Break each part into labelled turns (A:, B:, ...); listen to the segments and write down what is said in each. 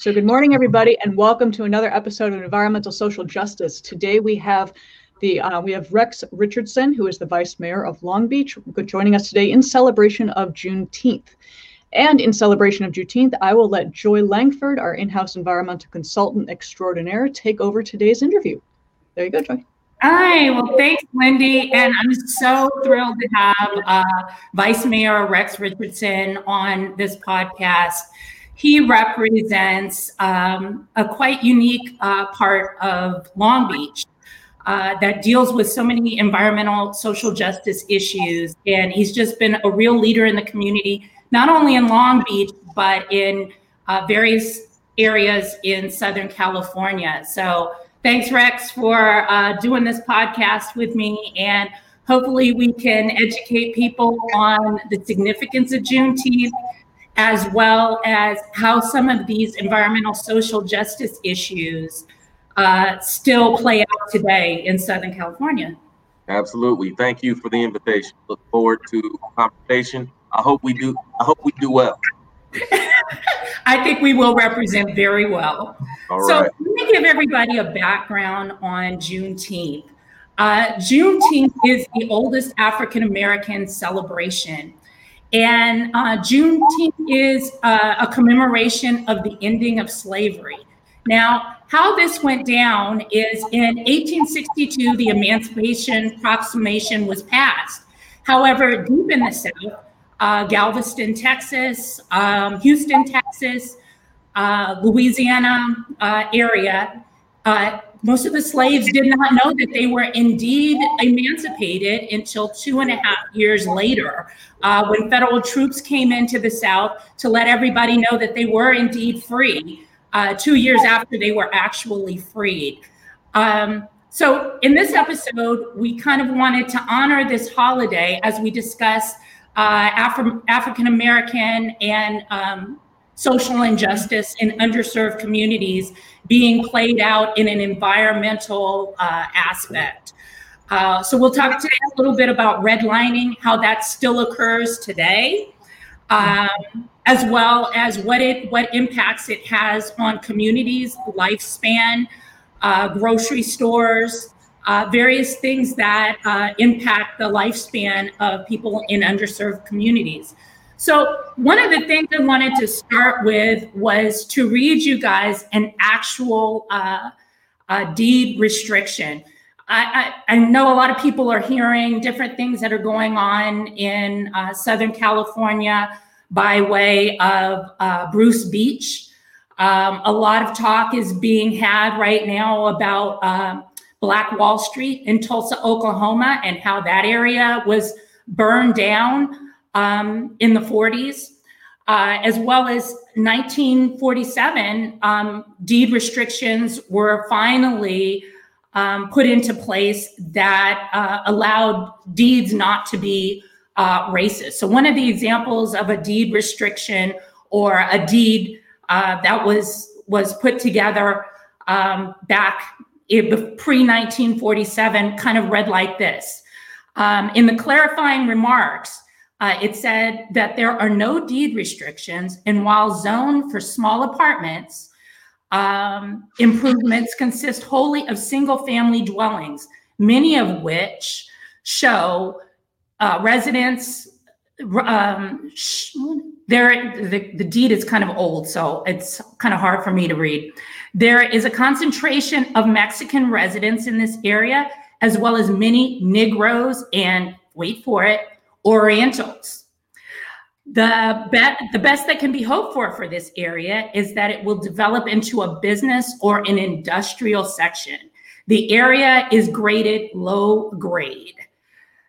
A: So, good morning, everybody, and welcome to another episode of Environmental Social Justice. Today, we have the uh, we have Rex Richardson, who is the Vice Mayor of Long Beach, joining us today in celebration of Juneteenth. And in celebration of Juneteenth, I will let Joy Langford, our in-house environmental consultant extraordinaire, take over today's interview. There you go, Joy.
B: Hi, well, thanks, Wendy. And I'm so thrilled to have uh, Vice Mayor Rex Richardson on this podcast. He represents um, a quite unique uh, part of Long Beach uh, that deals with so many environmental social justice issues. And he's just been a real leader in the community, not only in Long Beach, but in uh, various areas in Southern California. So thanks, Rex, for uh, doing this podcast with me. And hopefully, we can educate people on the significance of Juneteenth as well as how some of these environmental social justice issues uh, still play out today in Southern California.
C: Absolutely. Thank you for the invitation. Look forward to conversation. I hope we do. I hope we do well.
B: I think we will represent very well. All so right. let me give everybody a background on Juneteenth. Uh, Juneteenth is the oldest African American celebration and uh, Juneteenth is uh, a commemoration of the ending of slavery. Now, how this went down is in 1862, the Emancipation Proclamation was passed. However, deep in the South, uh, Galveston, Texas, um, Houston, Texas, uh, Louisiana uh, area, uh, most of the slaves did not know that they were indeed emancipated until two and a half years later, uh, when federal troops came into the South to let everybody know that they were indeed free, uh, two years after they were actually freed. Um, so, in this episode, we kind of wanted to honor this holiday as we discuss uh, Afri- African American and um, social injustice in underserved communities being played out in an environmental uh, aspect. Uh, so we'll talk today a little bit about redlining, how that still occurs today, um, as well as what it what impacts it has on communities, lifespan, uh, grocery stores, uh, various things that uh, impact the lifespan of people in underserved communities. So, one of the things I wanted to start with was to read you guys an actual uh, uh, deed restriction. I, I, I, know a lot of people are hearing different things that are going on in uh, Southern California by way of uh, Bruce Beach. Um, a lot of talk is being had right now about um, Black Wall Street in Tulsa, Oklahoma, and how that area was burned down um, in the 40s, uh, as well as 1947, um, deed restrictions were finally um, put into place that uh, allowed deeds not to be uh, racist. So, one of the examples of a deed restriction or a deed uh, that was was put together um, back pre 1947 kind of read like this. Um, in the clarifying remarks, uh, it said that there are no deed restrictions, and while zoned for small apartments, um, improvements consist wholly of single family dwellings, many of which show uh, residents. Um, sh- there, the, the deed is kind of old, so it's kind of hard for me to read. There is a concentration of Mexican residents in this area, as well as many Negroes and, wait for it, Orientals. The, be- the best that can be hoped for for this area is that it will develop into a business or an industrial section. The area is graded low grade.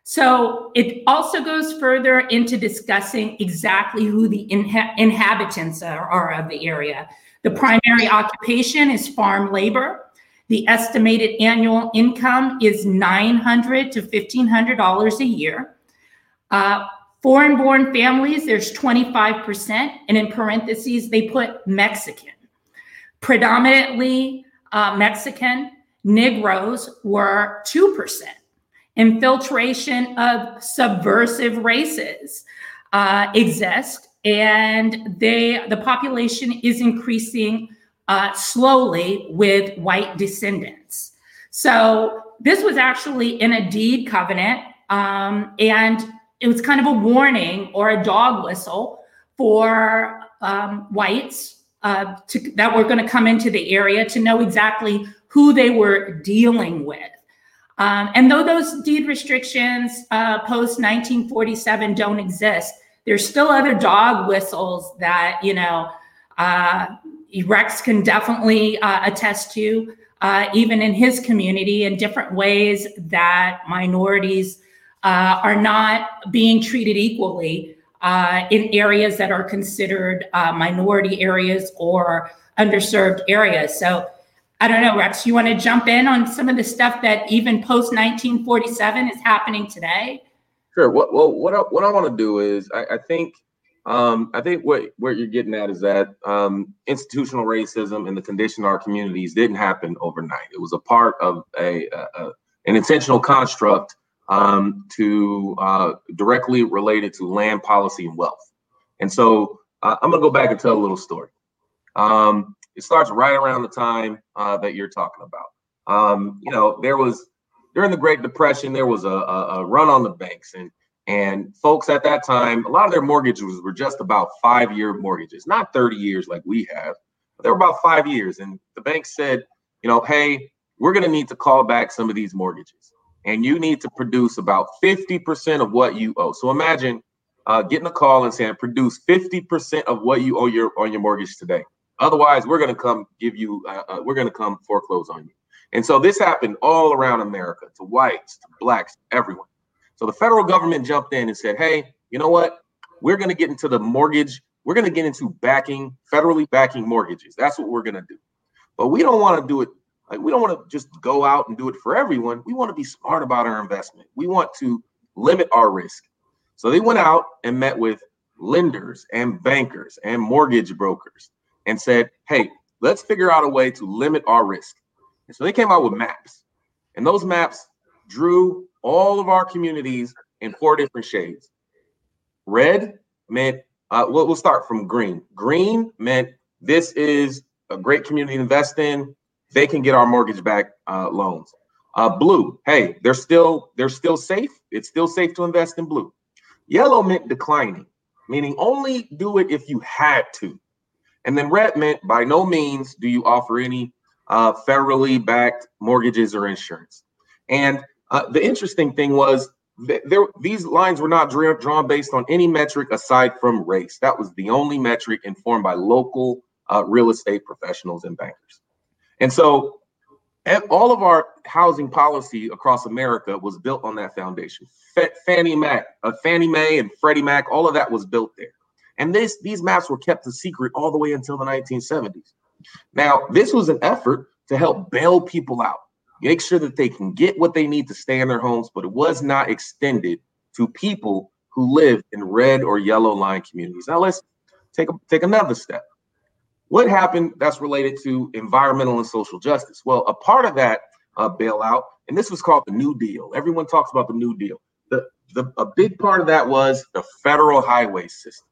B: So it also goes further into discussing exactly who the inha- inhabitants are, are of the area. The primary occupation is farm labor. The estimated annual income is 900 to $1,500 a year. Uh, foreign born families, there's 25%, and in parentheses, they put Mexican. Predominantly uh, Mexican, Negroes were 2%. Infiltration of subversive races uh, exist, and they the population is increasing uh, slowly with white descendants. So this was actually in a deed covenant, um, and it was kind of a warning or a dog whistle for um, whites uh, to, that were going to come into the area to know exactly who they were dealing with. Um, and though those deed restrictions uh, post 1947 don't exist, there's still other dog whistles that, you know, uh, Rex can definitely uh, attest to, uh, even in his community, in different ways that minorities uh, are not being treated equally uh, in areas that are considered minority areas or underserved areas. So I don't know, Rex, you want to jump in on some of the stuff that even post 1947 is happening today?
C: Sure. What, well, what I, what I want to do is I, I think um, I think what what you're getting at is that um, institutional racism and the condition of our communities didn't happen overnight. It was a part of a, a, a an intentional construct um, to uh, directly related to land policy and wealth. And so uh, I'm gonna go back and tell a little story. Um, it starts right around the time uh, that you're talking about. Um, you know, there was during the Great Depression, there was a, a, a, run on the banks, and and folks at that time, a lot of their mortgages were just about five year mortgages, not 30 years like we have. But they were about five years, and the bank said, you know, hey, we're going to need to call back some of these mortgages, and you need to produce about 50% of what you owe. So imagine uh, getting a call and saying, produce 50% of what you owe your on your mortgage today. Otherwise, we're going to come give you, uh, uh, we're going to come foreclose on you. And so this happened all around America to whites, to blacks, everyone. So the federal government jumped in and said, hey, you know what? We're going to get into the mortgage. We're going to get into backing, federally backing mortgages. That's what we're going to do. But we don't want to do it like we don't want to just go out and do it for everyone. We want to be smart about our investment. We want to limit our risk. So they went out and met with lenders and bankers and mortgage brokers and said, hey, let's figure out a way to limit our risk. And so they came out with maps. And those maps drew all of our communities in four different shades. Red meant, uh, we'll, we'll start from green. Green meant this is a great community to invest in. They can get our mortgage back uh, loans. Uh, blue, hey, they're still they're still safe. It's still safe to invest in blue. Yellow meant declining, meaning only do it if you had to. And then red meant by no means do you offer any uh, federally backed mortgages or insurance. And uh, the interesting thing was th- there these lines were not drawn based on any metric aside from race. That was the only metric informed by local uh, real estate professionals and bankers. And so all of our housing policy across America was built on that foundation. Fannie Mac, uh, Fannie Mae, and Freddie Mac, all of that was built there. And this these maps were kept a secret all the way until the 1970s. Now, this was an effort to help bail people out, make sure that they can get what they need to stay in their homes, but it was not extended to people who live in red or yellow line communities. Now let's take a, take another step. What happened that's related to environmental and social justice? Well, a part of that uh, bailout, and this was called the New Deal. Everyone talks about the New Deal. The, the, a big part of that was the federal highway system.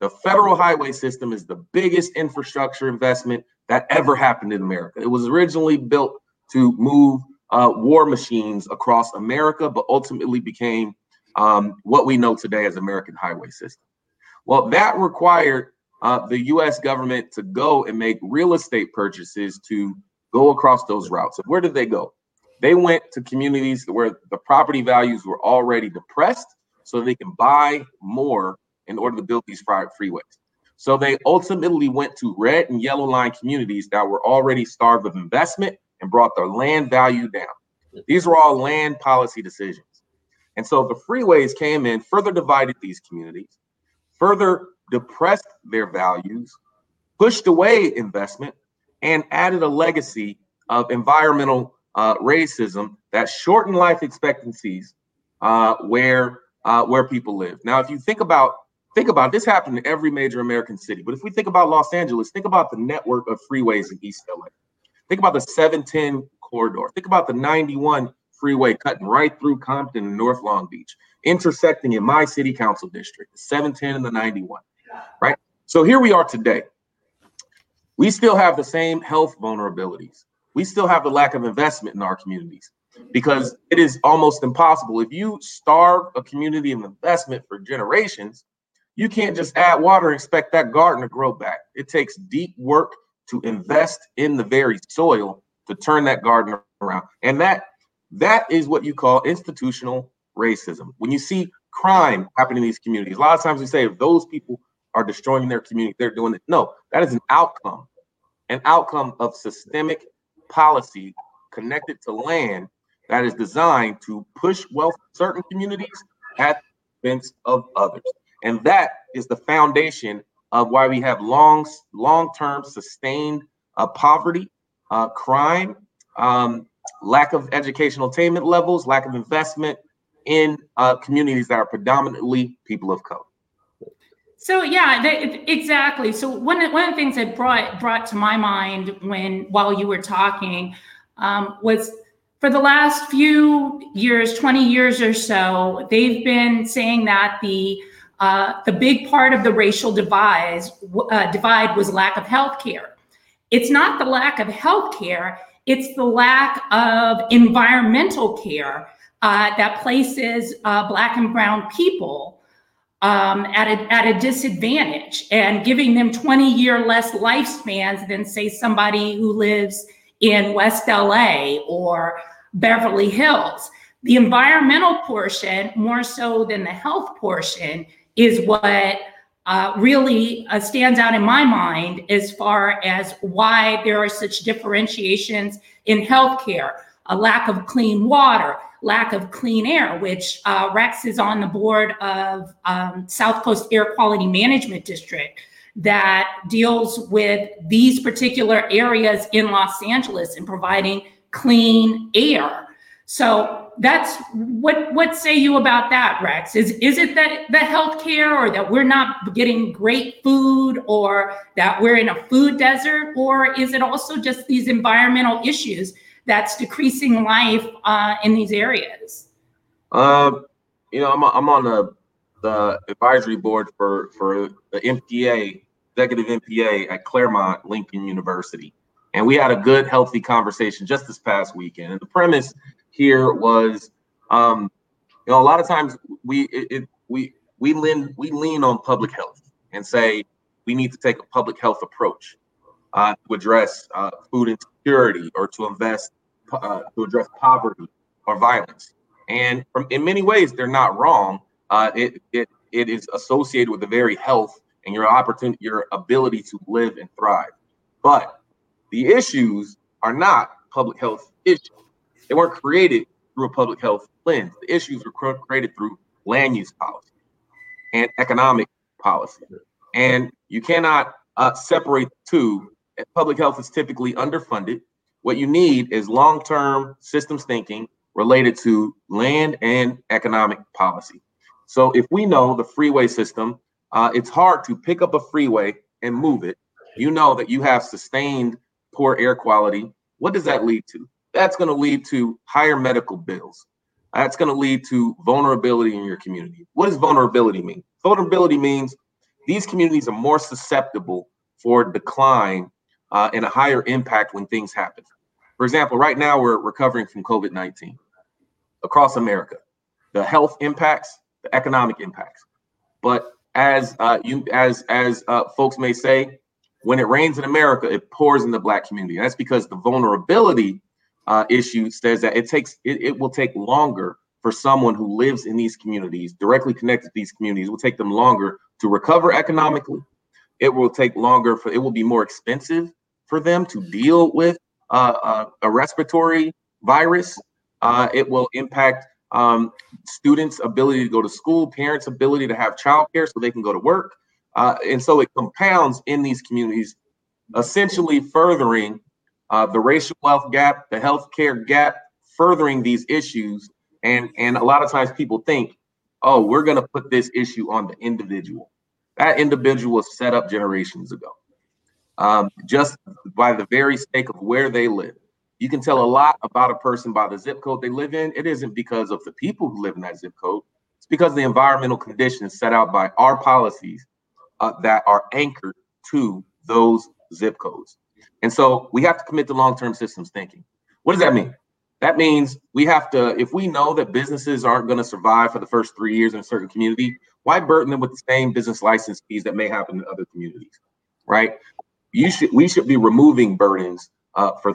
C: The federal highway system is the biggest infrastructure investment that ever happened in America. It was originally built to move uh, war machines across America, but ultimately became um, what we know today as American highway system. Well, that required uh, the U.S. government to go and make real estate purchases to go across those routes. Where did they go? They went to communities where the property values were already depressed, so they can buy more in order to build these freeways. So they ultimately went to red and yellow line communities that were already starved of investment and brought their land value down. These were all land policy decisions. And so the freeways came in, further divided these communities, further depressed their values, pushed away investment, and added a legacy of environmental uh, racism that shortened life expectancies uh, where uh, where people live. Now, if you think about think about this happened in every major American city. But if we think about Los Angeles, think about the network of freeways in East LA. Think about the 710 corridor. Think about the 91 freeway cutting right through Compton and North Long Beach, intersecting in my city council district, the 710 and the 91. Right. So here we are today. we still have the same health vulnerabilities. We still have the lack of investment in our communities because it is almost impossible. If you starve a community of investment for generations, you can't just add water and expect that garden to grow back. It takes deep work to invest in the very soil to turn that garden around. And that that is what you call institutional racism. When you see crime happening in these communities, a lot of times we say if those people are destroying their community, they're doing it. No, that is an outcome, an outcome of systemic policy connected to land that is designed to push wealth in certain communities at the expense of others. And that is the foundation of why we have long, long-term sustained uh, poverty, uh, crime, um, lack of educational attainment levels, lack of investment in uh, communities that are predominantly people of color.
B: So yeah, they, exactly. So one of, one of the things that brought brought to my mind when while you were talking um, was for the last few years, 20 years or so, they've been saying that the uh, the big part of the racial divide, uh, divide was lack of health care. It's not the lack of health care, it's the lack of environmental care uh, that places uh, Black and Brown people um, at, a, at a disadvantage and giving them 20 year less lifespans than, say, somebody who lives in West LA or Beverly Hills. The environmental portion, more so than the health portion, is what uh, really uh, stands out in my mind as far as why there are such differentiations in healthcare, a lack of clean water, lack of clean air, which uh, Rex is on the board of um, South Coast Air Quality Management District that deals with these particular areas in Los Angeles and providing clean air. So that's what what say you about that, Rex? Is is it that the healthcare or that we're not getting great food or that we're in a food desert, or is it also just these environmental issues that's decreasing life uh, in these areas?
C: Um, you know, I'm I'm on the the advisory board for for the MPA, executive MPA at Claremont Lincoln University. And we had a good, healthy conversation just this past weekend. And the premise here was, um, you know, a lot of times we it, it, we we lean we lean on public health and say we need to take a public health approach uh, to address uh, food insecurity or to invest uh, to address poverty or violence. And from in many ways, they're not wrong. Uh, it it it is associated with the very health and your opportunity, your ability to live and thrive. But the issues are not public health issues. They weren't created through a public health lens. The issues were created through land use policy and economic policy. And you cannot uh, separate the two. Public health is typically underfunded. What you need is long term systems thinking related to land and economic policy. So if we know the freeway system, uh, it's hard to pick up a freeway and move it. You know that you have sustained poor air quality. What does that lead to? that's going to lead to higher medical bills. That's going to lead to vulnerability in your community. What does vulnerability mean? Vulnerability means these communities are more susceptible for decline uh, and a higher impact when things happen. For example, right now we're recovering from COVID 19 across America, the health impacts, the economic impacts. But as uh, you as as uh, folks may say, when it rains in America, it pours in the Black community. And that's because the vulnerability uh, issue says that it takes it, it will take longer for someone who lives in these communities, directly connected to these communities, will take them longer to recover economically. It will take longer for it will be more expensive for them to deal with uh, uh, a respiratory virus. Uh, it will impact um, students' ability to go to school, parents' ability to have childcare so they can go to work. Uh, and so it compounds in these communities, essentially furthering uh, the racial wealth gap, the healthcare gap, furthering these issues. And, and a lot of times people think, oh, we're going to put this issue on the individual. That individual was set up generations ago, um, just by the very sake of where they live. You can tell a lot about a person by the zip code they live in. It isn't because of the people who live in that zip code. It's because of the environmental conditions set out by our policies uh, that are anchored to those zip codes. And so we have to commit to long-term systems thinking. What does that mean? That means we have to, if we know that businesses aren't going to survive for the first three years in a certain community, why burden them with the same business license fees that may happen in other communities, right? You should, we should be removing burdens uh, for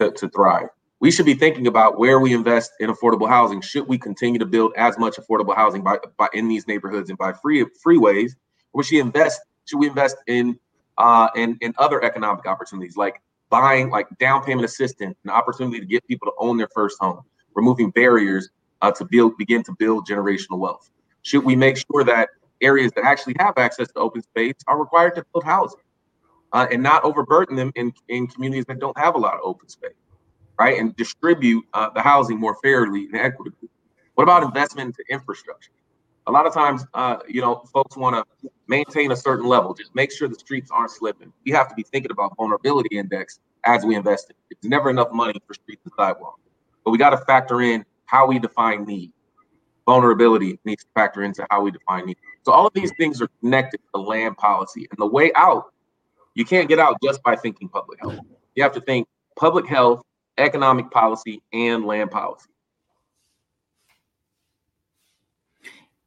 C: to, to thrive. We should be thinking about where we invest in affordable housing. Should we continue to build as much affordable housing by, by in these neighborhoods and by free freeways, or should we invest? Should we invest in uh, in in other economic opportunities like buying like down payment assistance, an opportunity to get people to own their first home, removing barriers uh, to build begin to build generational wealth? Should we make sure that areas that actually have access to open space are required to build housing? uh, and not overburden them in, in communities that don't have a lot of open space, right? And distribute uh, the housing more fairly and equitably. What about investment into infrastructure? A lot of times, uh, you know, folks want to maintain a certain level, just make sure the streets aren't slipping. We have to be thinking about vulnerability index as we invest in. It's never enough money for streets and sidewalks, but we got to factor in how we define need. Vulnerability needs to factor into how we define need. So all of these things are connected to land policy, and the way out you can't get out just by thinking public health. You have to think public health, economic policy, and land policy.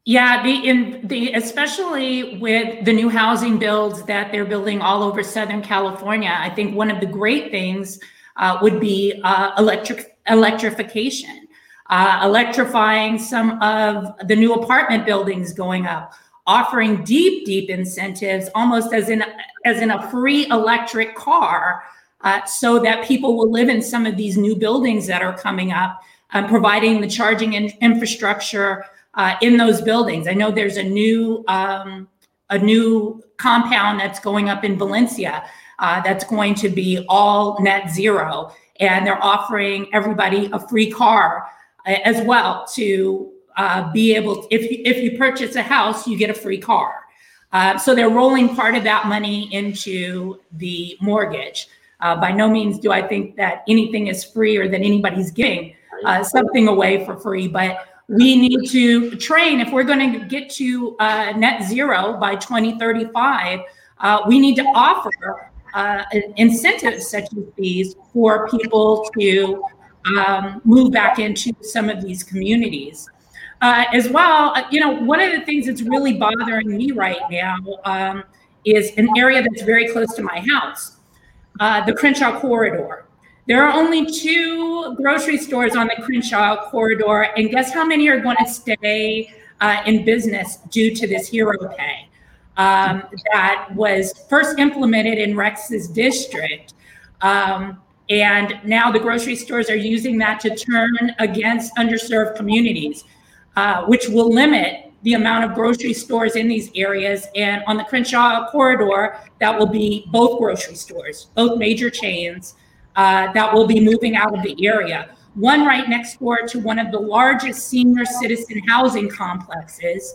B: Yeah, the in the especially with the new housing builds that they're building all over Southern California, I think one of the great things uh, would be uh, electric electrification, uh, electrifying some of the new apartment buildings going up, offering deep, deep incentives, almost as in as in a free electric car, uh, so that people will live in some of these new buildings that are coming up, um, providing the charging in- infrastructure uh, in those buildings. I know there's a new um, a new compound that's going up in Valencia uh, that's going to be all net zero, and they're offering everybody a free car as well to uh, be able to, if you, if you purchase a house, you get a free car. Uh, so they're rolling part of that money into the mortgage. Uh, by no means do I think that anything is free or that anybody's giving uh, something away for free, but we need to train. If we're going to get to uh, net zero by 2035, uh, we need to offer incentives such as these for people to um, move back into some of these communities. Uh, as well, uh, you know, one of the things that's really bothering me right now um, is an area that's very close to my house, uh, the Crenshaw corridor. There are only two grocery stores on the Crenshaw corridor, and guess how many are going to stay uh, in business due to this hero pay um, that was first implemented in Rex's district. Um, and now the grocery stores are using that to turn against underserved communities. Uh, which will limit the amount of grocery stores in these areas. And on the Crenshaw corridor, that will be both grocery stores, both major chains uh, that will be moving out of the area. One right next door to one of the largest senior citizen housing complexes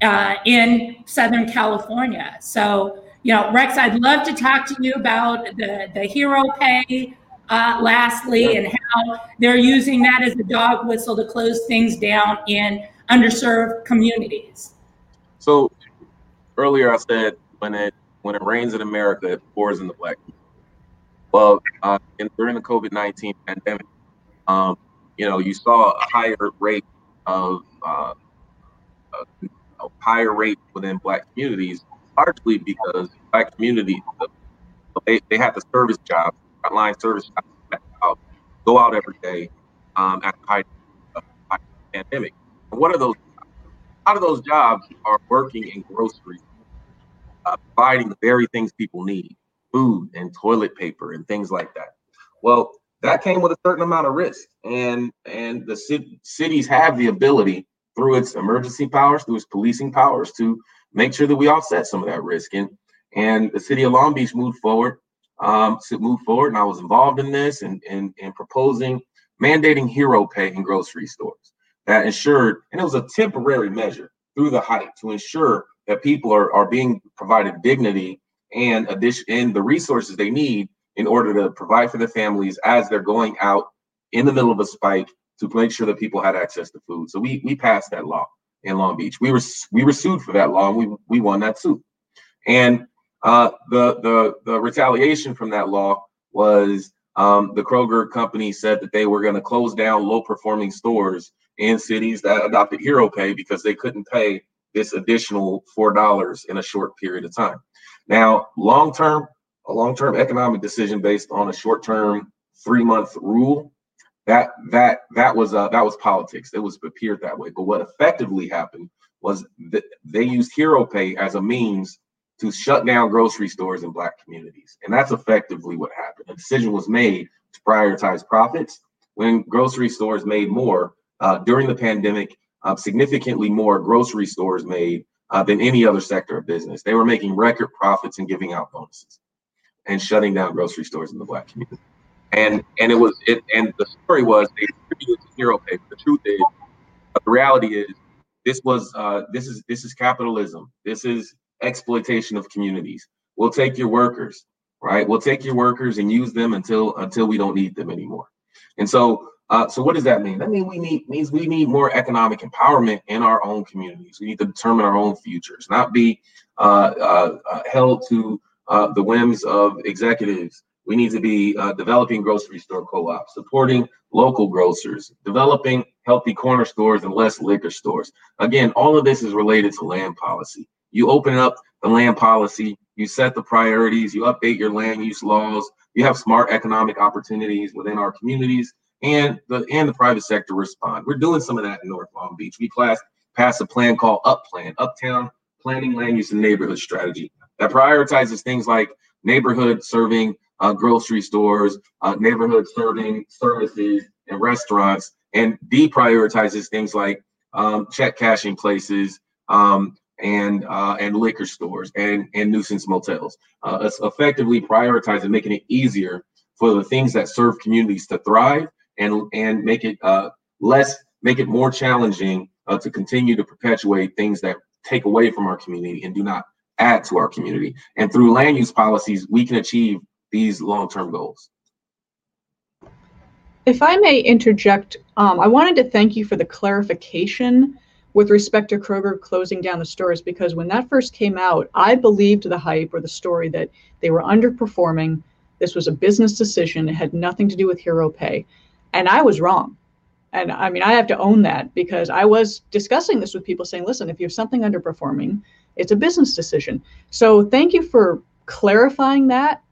B: uh, in Southern California. So, you know, Rex, I'd love to talk to you about the, the hero pay uh, lastly, and how they're using that as a dog whistle to close things down in underserved communities.
C: So earlier I said when it when it rains in America, it pours in the black. Well, uh, in, during the COVID nineteen pandemic, um, you know, you saw a higher rate of uh, a, a higher rate within black communities, largely because black communities they, they had the service jobs frontline service out, go out every day um, at the height of the pandemic. And what are those? A lot of those jobs are working in grocery, uh, providing the very things people need, food and toilet paper and things like that. Well, that came with a certain amount of risk, and and the cities have the ability through its emergency powers, through its policing powers, to make sure that we offset some of that risk. And and the city of Long Beach moved forward um, to move forward. And I was involved in this and, and proposing mandating hero pay in grocery stores that ensured, and it was a temporary measure through the height to ensure that people are, are being provided dignity and addition and the resources they need in order to provide for their families as they're going out in the middle of a spike to make sure that people had access to food. So we we passed that law in Long Beach. We were we were sued for that law and we we won that suit. And Uh, the the the retaliation from that law was um, the Kroger company said that they were going to close down low performing stores in cities that adopted hero pay because they couldn't pay this additional four dollars in a short period of time. Now, long term, a long term economic decision based on a short term three month rule that that that was uh, that was politics. It was appeared that way. But what effectively happened was that they used hero pay as a means to shut down grocery stores in black communities, and that's effectively what happened. A decision was made to prioritize profits when grocery stores made more uh, during the pandemic. Uh, significantly more grocery stores made uh, than any other sector of business. They were making record profits and giving out bonuses and shutting down grocery stores in the black community and and it was it and the story was they attributed to hero pay. The truth is, the reality is, this was uh, this is this is capitalism. This is exploitation of communities. We'll take your workers, right? We'll take your workers and use them until until we don't need them anymore. And so, uh, so what does that mean? That means we need means we need more economic empowerment in our own communities. We need to determine our own futures, not be uh, uh, uh held to uh, the whims of executives we need to be uh, developing grocery store co-ops, supporting local grocers, developing healthy corner stores and less liquor stores. Again, all of this is related to land policy. You open up the land policy, you set the priorities, you update your land use laws, you have smart economic opportunities within our communities, and the and the private sector respond. We're doing some of that in North Long Beach. We class, passed a plan called Up Plan, Uptown Planning Land Use and Neighborhood Strategy that prioritizes things like neighborhood serving uh, grocery stores, uh, neighborhood serving services, and restaurants, and deprioritizes things like um, check cashing places um, and uh, and liquor stores and and nuisance motels. Uh, it's effectively prioritizing, making it easier for the things that serve communities to thrive and and make it uh, less, make it more challenging uh, to continue to perpetuate things that take away from our community and do not add to our community. And through land use policies, we can achieve these long-term goals.
A: If I may interject, um, I wanted to thank you for the clarification with respect to Kroger closing down the stores because when that first came out, I believed the hype or the story that they were underperforming. This was a business decision. It had nothing to do with hero pay. And I was wrong. And I mean, I have to own that because I was discussing this with people saying, listen, if you have something underperforming, it's a business decision. So thank you for clarifying that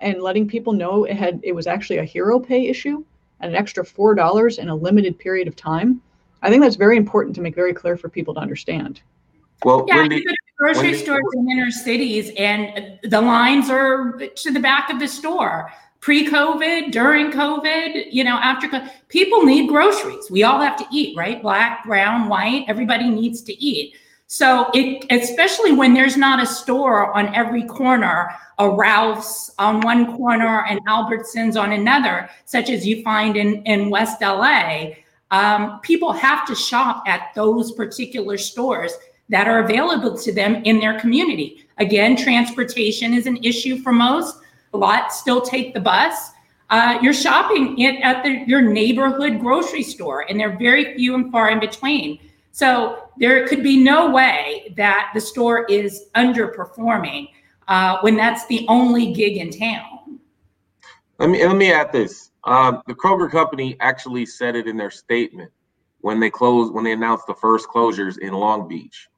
A: and letting people know it had it was actually a hero pay issue and an extra four dollars in a limited period of time. I think that's very important to make very clear for people to understand.
B: Well, yeah, Wendy, grocery Wendy, stores in inner cities, and the lines are to the back of the store. Pre-COVID, during COVID, you know, after COVID, people need groceries. We all have to eat, right? Black, brown, white. Everybody needs to eat. So it, especially when there's not a store on every corner, a Ralph's on one corner and Albertsons on another, such as you find in, in West LA, um, people have to shop at those particular stores that are available to them in their community. Again, transportation is an issue for most. A lot still take the bus. Uh, you're shopping it at the, your neighborhood grocery store, and they're very few and far in between. So there could be no way that the store is underperforming uh, when that's the only gig in town.
C: Let me let me add this. Uh, the Kroger company actually said it in their statement when they closed when they announced the first closures in Long Beach,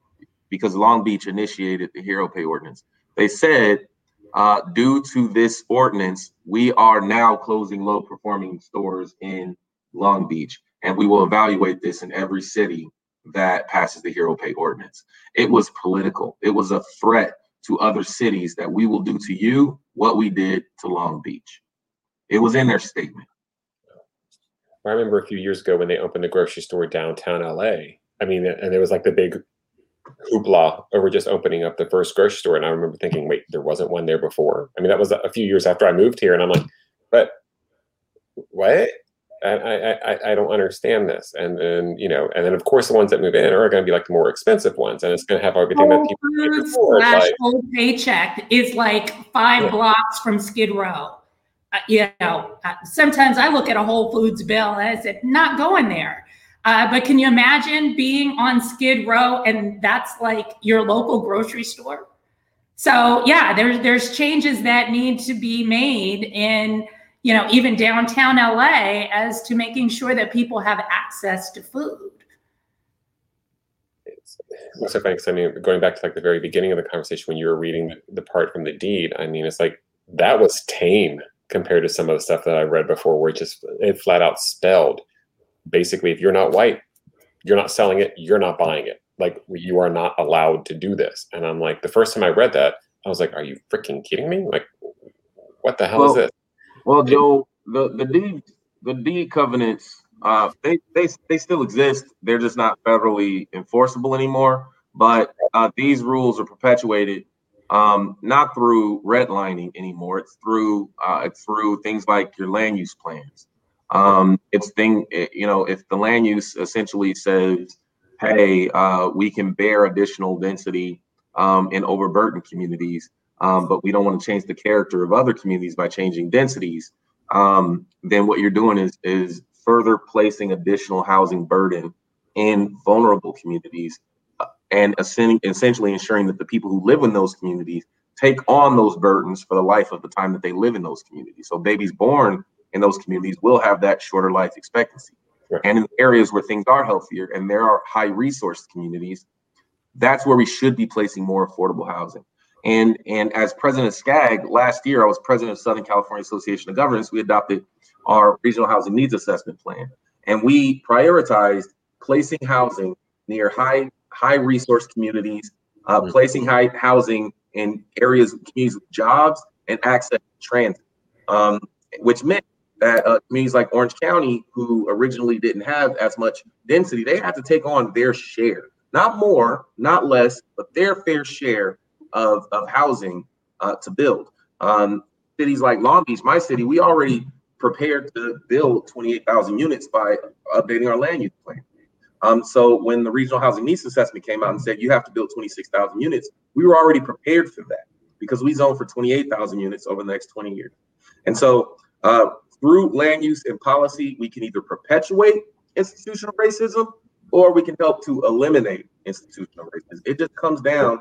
C: because Long Beach initiated the Hero Pay ordinance. They said, uh, due to this ordinance, we are now closing low performing stores in Long Beach, and we will evaluate this in every city that passes the hero pay ordinance. It was political. It was a threat to other cities that we will do to you what we did to Long Beach. It was in their statement.
D: I remember a few years ago when they opened the grocery store downtown LA. I mean, and there was like the big hoopla over just opening up the first grocery store. And I remember thinking, wait, there wasn't one there before. I mean, that was a few years after I moved here. And I'm like, but what? I, I, I don't understand this. And then, you know, and then of course the ones that move in are going to be like the more expensive ones. And it's going to have everything that people
B: need slash like, old paycheck is like five yeah. blocks from Skid Row. Uh, you know, uh, sometimes I look at a Whole Foods bill and I said, not going there. Uh, but can you imagine being on Skid Row and that's like your local grocery store? So yeah, there's there's changes that need to be made in you know even downtown LA as to making sure that people have access to food.
D: So because I mean, going back to like the very beginning of the conversation when you were reading the part from the deed, I mean, it's like that was tame compared to some of the stuff that I read before, where it just it flat out spelled basically if you're not white, you're not selling it, you're not buying it. Like you are not allowed to do this. And I'm like, the first time I read that, I was like, are you freaking kidding me? Like, what the hell well, is this?
C: Well, Joe, the the deed the deed covenants, uh, they they they still exist. They're just not federally enforceable anymore. But uh, these rules are perpetuated um, not through redlining anymore. It's through uh, it's through things like your land use plans. Um, it's thing you know if the land use essentially says, hey, uh, we can bear additional density um, in overburdened communities, um, but we don't want to change the character of other communities by changing densities. Um, then what you're doing is is further placing additional housing burden in vulnerable communities and essentially ensuring that the people who live in those communities take on those burdens for the life of the time that they live in those communities. So babies born in those communities will have that shorter life expectancy. Right. And in areas where things are healthier and there are high resource communities, that's where we should be placing more affordable housing. And and as president of SCAG last year, I was president of Southern California Association of Governments. We adopted our regional housing needs assessment plan, and we prioritized placing housing near high high resource communities, uh, mm-hmm. placing high housing in areas communities with jobs and access to transit, um, which meant that uh, communities like Orange County, who originally didn't have as much density, they had to take on their share, not more, not less, but their fair share of, of housing uh, to build. Um, cities like Long Beach, my city, we already prepared to build 28,000 units by updating our land use plan. Um, so when the regional housing needs assessment came out and said you have to build 26,000 units, we were already prepared for that because we zoned for 28,000 units over the next 20 years. And so uh, through land use and policy, we can either perpetuate institutional racism or we can help to eliminate institutional racism. It just comes down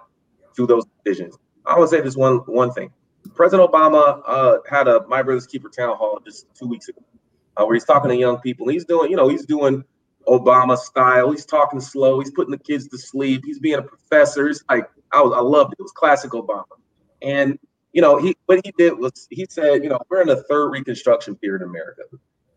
C: to those decisions. I would say this one one thing. President Obama uh, had a My Brother's Keeper town hall just two weeks ago, uh, where he's talking to young people. He's doing, you know, he's doing Obama style. He's talking slow. He's putting the kids to sleep. He's being a professor. It's like I was, I loved it. It was classic Obama. And you know, he what he did was he said, you know, we're in the third Reconstruction period in America,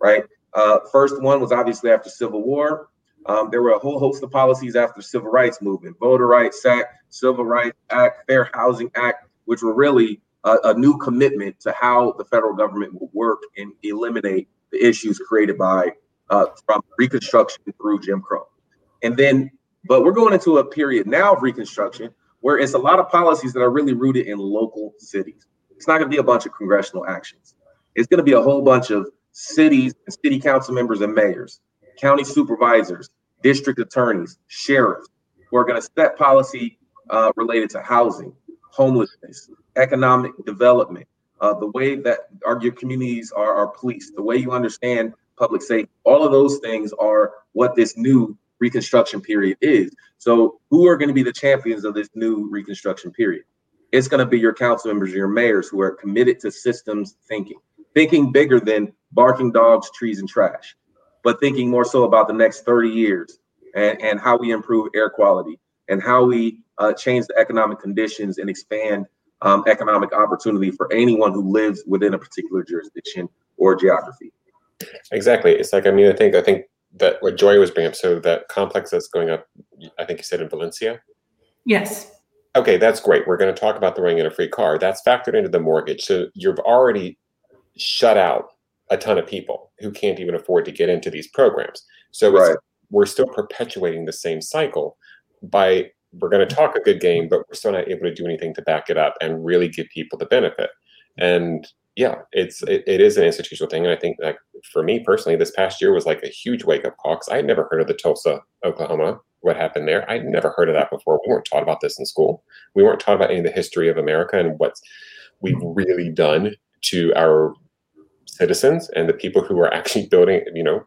C: right? Uh, first one was obviously after Civil War. Um, there were a whole host of policies after Civil Rights Movement, Voter Rights Act, Civil Rights Act, Fair Housing Act, which were really a, a new commitment to how the federal government would work and eliminate the issues created by uh, from Reconstruction through Jim Crow. And then, but we're going into a period now of Reconstruction where it's a lot of policies that are really rooted in local cities. It's not going to be a bunch of congressional actions. It's going to be a whole bunch of cities and city council members and mayors, county supervisors, district attorneys, sheriffs, who are going to set policy uh, related to housing, homelessness, economic development, uh, the way that our your communities are, are policed, the way you understand public safety. All of those things are what this new reconstruction period is. So, who are going to be the champions of this new reconstruction period? It's going to be your council members, your mayors who are committed to systems thinking, thinking bigger than barking dogs, trees, and trash, but thinking more so about the next 30 years and, and how we improve air quality and how we uh, change the economic conditions and expand um, economic opportunity for anyone who lives within a particular jurisdiction or geography.
D: Exactly. It's like I mean, I think I think that what Joy was bringing up. So that complex that's going up, I think you said in Valencia.
B: Yes.
D: Okay, that's great. We're going to talk about the ring in a free car. That's factored into the mortgage. So you've already shut out a ton of people who can't even afford to get into these programs. So right. we're still perpetuating the same cycle by we're going to talk a good game, but we're still not able to do anything to back it up and really give people the benefit. And yeah, it's it, it is an institutional thing, and I think like for me personally, this past year was like a huge wake up call because I had never heard of the Tulsa, Oklahoma, what happened there. I'd never heard of that before. We weren't taught about this in school. We weren't taught about any of the history of America and what we've really done to our citizens and the people who are actually building, you know,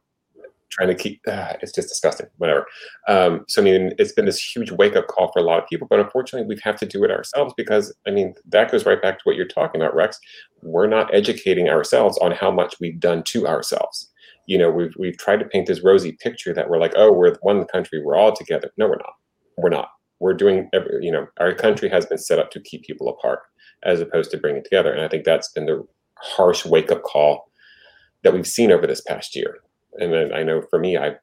D: trying to keep uh, it's just disgusting whatever. Um, so i mean it's been this huge wake-up call for a lot of people but unfortunately we have to do it ourselves because i mean that goes right back to what you're talking about rex. We're not educating ourselves on how much we've done to ourselves. You know we've, we've tried to paint this rosy picture that we're like oh we're one country we're all together. No we're not. We're not. We're doing every, you know our country has been set up to keep people apart as opposed to bring it together. And i think that's been the harsh wake-up call that we've seen over this past year and I know for me, I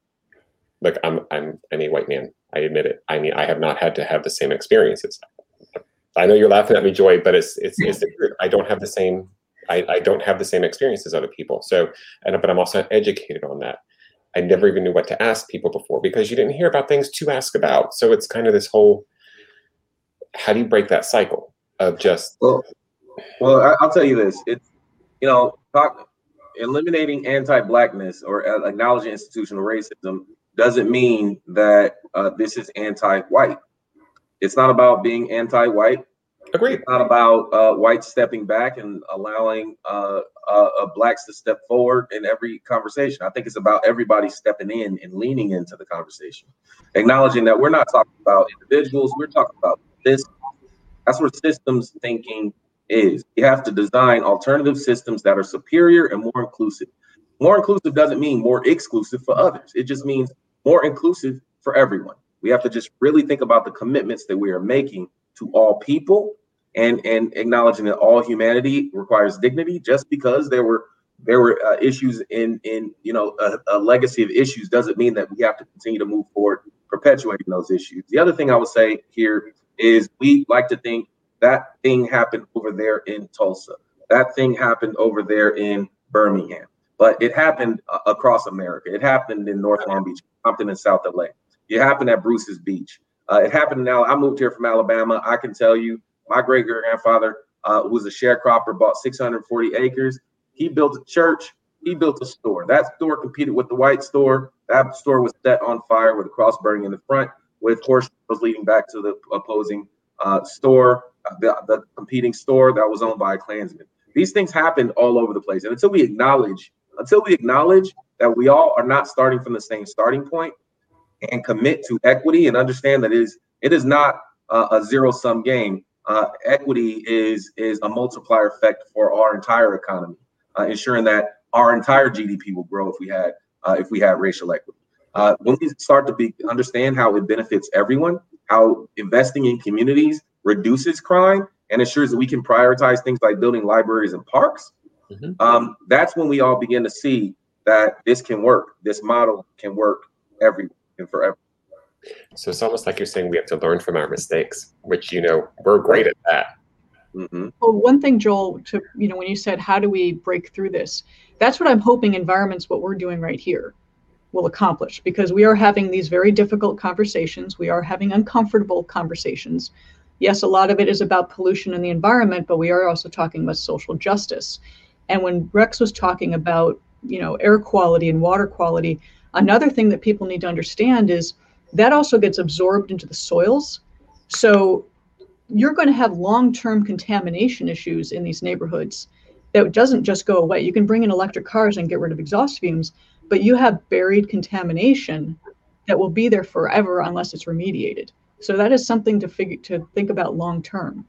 D: like I'm I'm I'm a white man. I admit it. I mean, I have not had to have the same experiences. I know you're laughing at me, Joy, but it's it's it's the truth. I don't have the same I, I don't have the same experience as other people. So and but I'm also educated on that. I never even knew what to ask people before because you didn't hear about things to ask about. So it's kind of this whole how do you break that cycle of just
C: well well i'll tell you this it's you know talk eliminating anti-blackness or acknowledging institutional racism doesn't mean that uh, this is anti-white. It's not about being anti-white.
D: Agreed.
C: It's not about uh, whites stepping back and allowing uh, uh, uh, blacks to step forward in every conversation. I think it's about everybody stepping in and leaning into the conversation, acknowledging that we're not talking about individuals. We're talking about this. That's where systems thinking is you have to design alternative systems that are superior and more inclusive. More inclusive doesn't mean more exclusive for others. It just means more inclusive for everyone. We have to just really think about the commitments that we are making to all people and and acknowledging that all humanity requires dignity just because there were there were uh, issues in in you know a, a legacy of issues doesn't mean that we have to continue to move forward perpetuating those issues. The other thing I would say here is we like to think that thing happened over there in Tulsa. That thing happened over there in Birmingham. But it happened uh, across America. It happened in North Long Beach, Compton, and South LA. It happened at Bruce's Beach. Uh, it happened now. I moved here from Alabama. I can tell you, my great great grandfather, uh, who was a sharecropper, bought 640 acres. He built a church. He built a store. That store competed with the white store. That store was set on fire with a cross burning in the front, with horse leading back to the opposing uh, store the, the competing store that was owned by a Klansman. These things happened all over the place. And until we acknowledge, until we acknowledge that we all are not starting from the same starting point and commit to equity and understand that it is it is not uh, a zero sum game. Uh, equity is is a multiplier effect for our entire economy, uh, ensuring that our entire GDP will grow if we had uh, if we had racial equity. Uh, when we start to be understand how it benefits everyone, how investing in communities reduces crime and ensures that we can prioritize things like building libraries and parks, mm-hmm. um, that's when we all begin to see that this can work. This model can work every and forever.
D: So it's almost like you're saying we have to learn from our mistakes, which you know we're great at that.
A: Mm-hmm. Well, one thing, Joel, to you know, when you said how do we break through this, that's what I'm hoping environments, what we're doing right here, will accomplish because we are having these very difficult conversations. We are having uncomfortable conversations yes, a lot of it is about pollution and the environment, but we are also talking about social justice. And when Rex was talking about, you know, air quality and water quality, another thing that people need to understand is that also gets absorbed into the soils. So you're going to have long-term contamination issues in these neighborhoods that doesn't just go away. You can bring in electric cars and get rid of exhaust fumes, but you have buried contamination that will be there forever unless it's remediated. So that is something to figure to think about long term.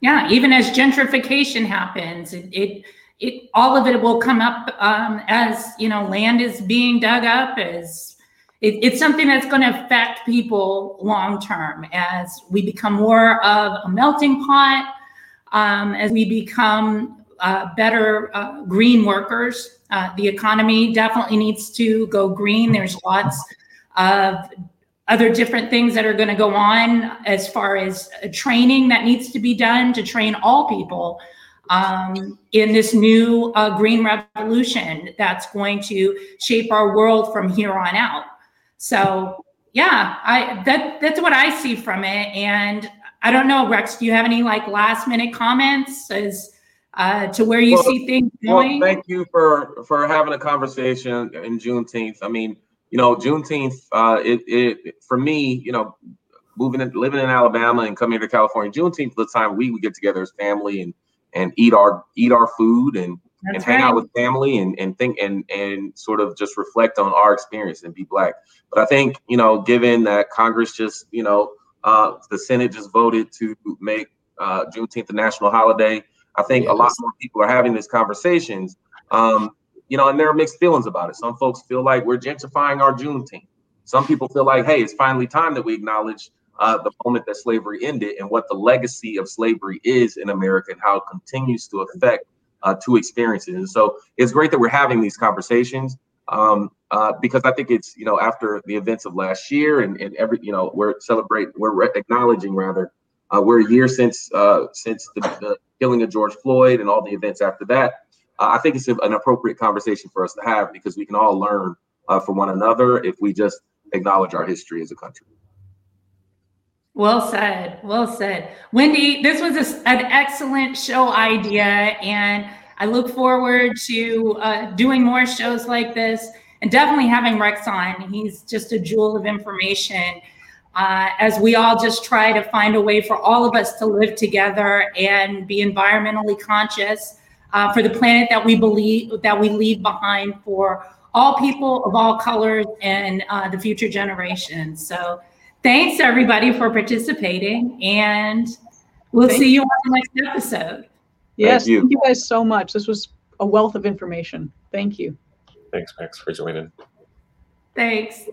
B: Yeah, even as gentrification happens, it, it, it all of it will come up um, as you know land is being dug up as it, it's something that's going to affect people long term as we become more of a melting pot um, as we become uh, better uh, green workers uh, the economy definitely needs to go green there's lots of other different things that are going to go on as far as training that needs to be done to train all people um, in this new uh, green revolution that's going to shape our world from here on out. So yeah, I that that's what I see from it. And I don't know, Rex, do you have any like last minute comments as uh, to where you well, see things going?
C: Well, thank you for for having a conversation in Juneteenth. I mean, you know, Juneteenth, uh, it, it for me, you know, moving in, living in Alabama and coming to California, Juneteenth is the time we would get together as family and and eat our eat our food and and hang right. out with family and, and think and and sort of just reflect on our experience and be black. But I think, you know, given that Congress just, you know, uh, the Senate just voted to make uh, Juneteenth a national holiday. I think yes. a lot more people are having these conversations. Um, you know, and there are mixed feelings about it. Some folks feel like we're gentrifying our Juneteenth. Some people feel like, hey, it's finally time that we acknowledge uh, the moment that slavery ended and what the legacy of slavery is in America and how it continues to affect uh, two experiences. And so it's great that we're having these conversations um, uh, because I think it's you know after the events of last year and, and every you know we're celebrating we're re- acknowledging rather uh, we're a year since uh, since the, the, killing of George Floyd and all the events after that. I think it's an appropriate conversation for us to have because we can all learn uh, from one another if we just acknowledge our history as a country.
B: Well said. Well said. Wendy, this was a, an excellent show idea, and I look forward to uh, doing more shows like this and definitely having Rex on. He's just a jewel of information uh, as we all just try to find a way for all of us to live together and be environmentally conscious uh, for the planet that we believe that we leave behind for all people of all colors and uh, the future generations. So thanks everybody for participating and we'll thank see you on the next episode.
A: Yes, thank you. thank you guys so much. This was a wealth of information. Thank you.
D: Thanks, Max, for joining.
B: Thanks.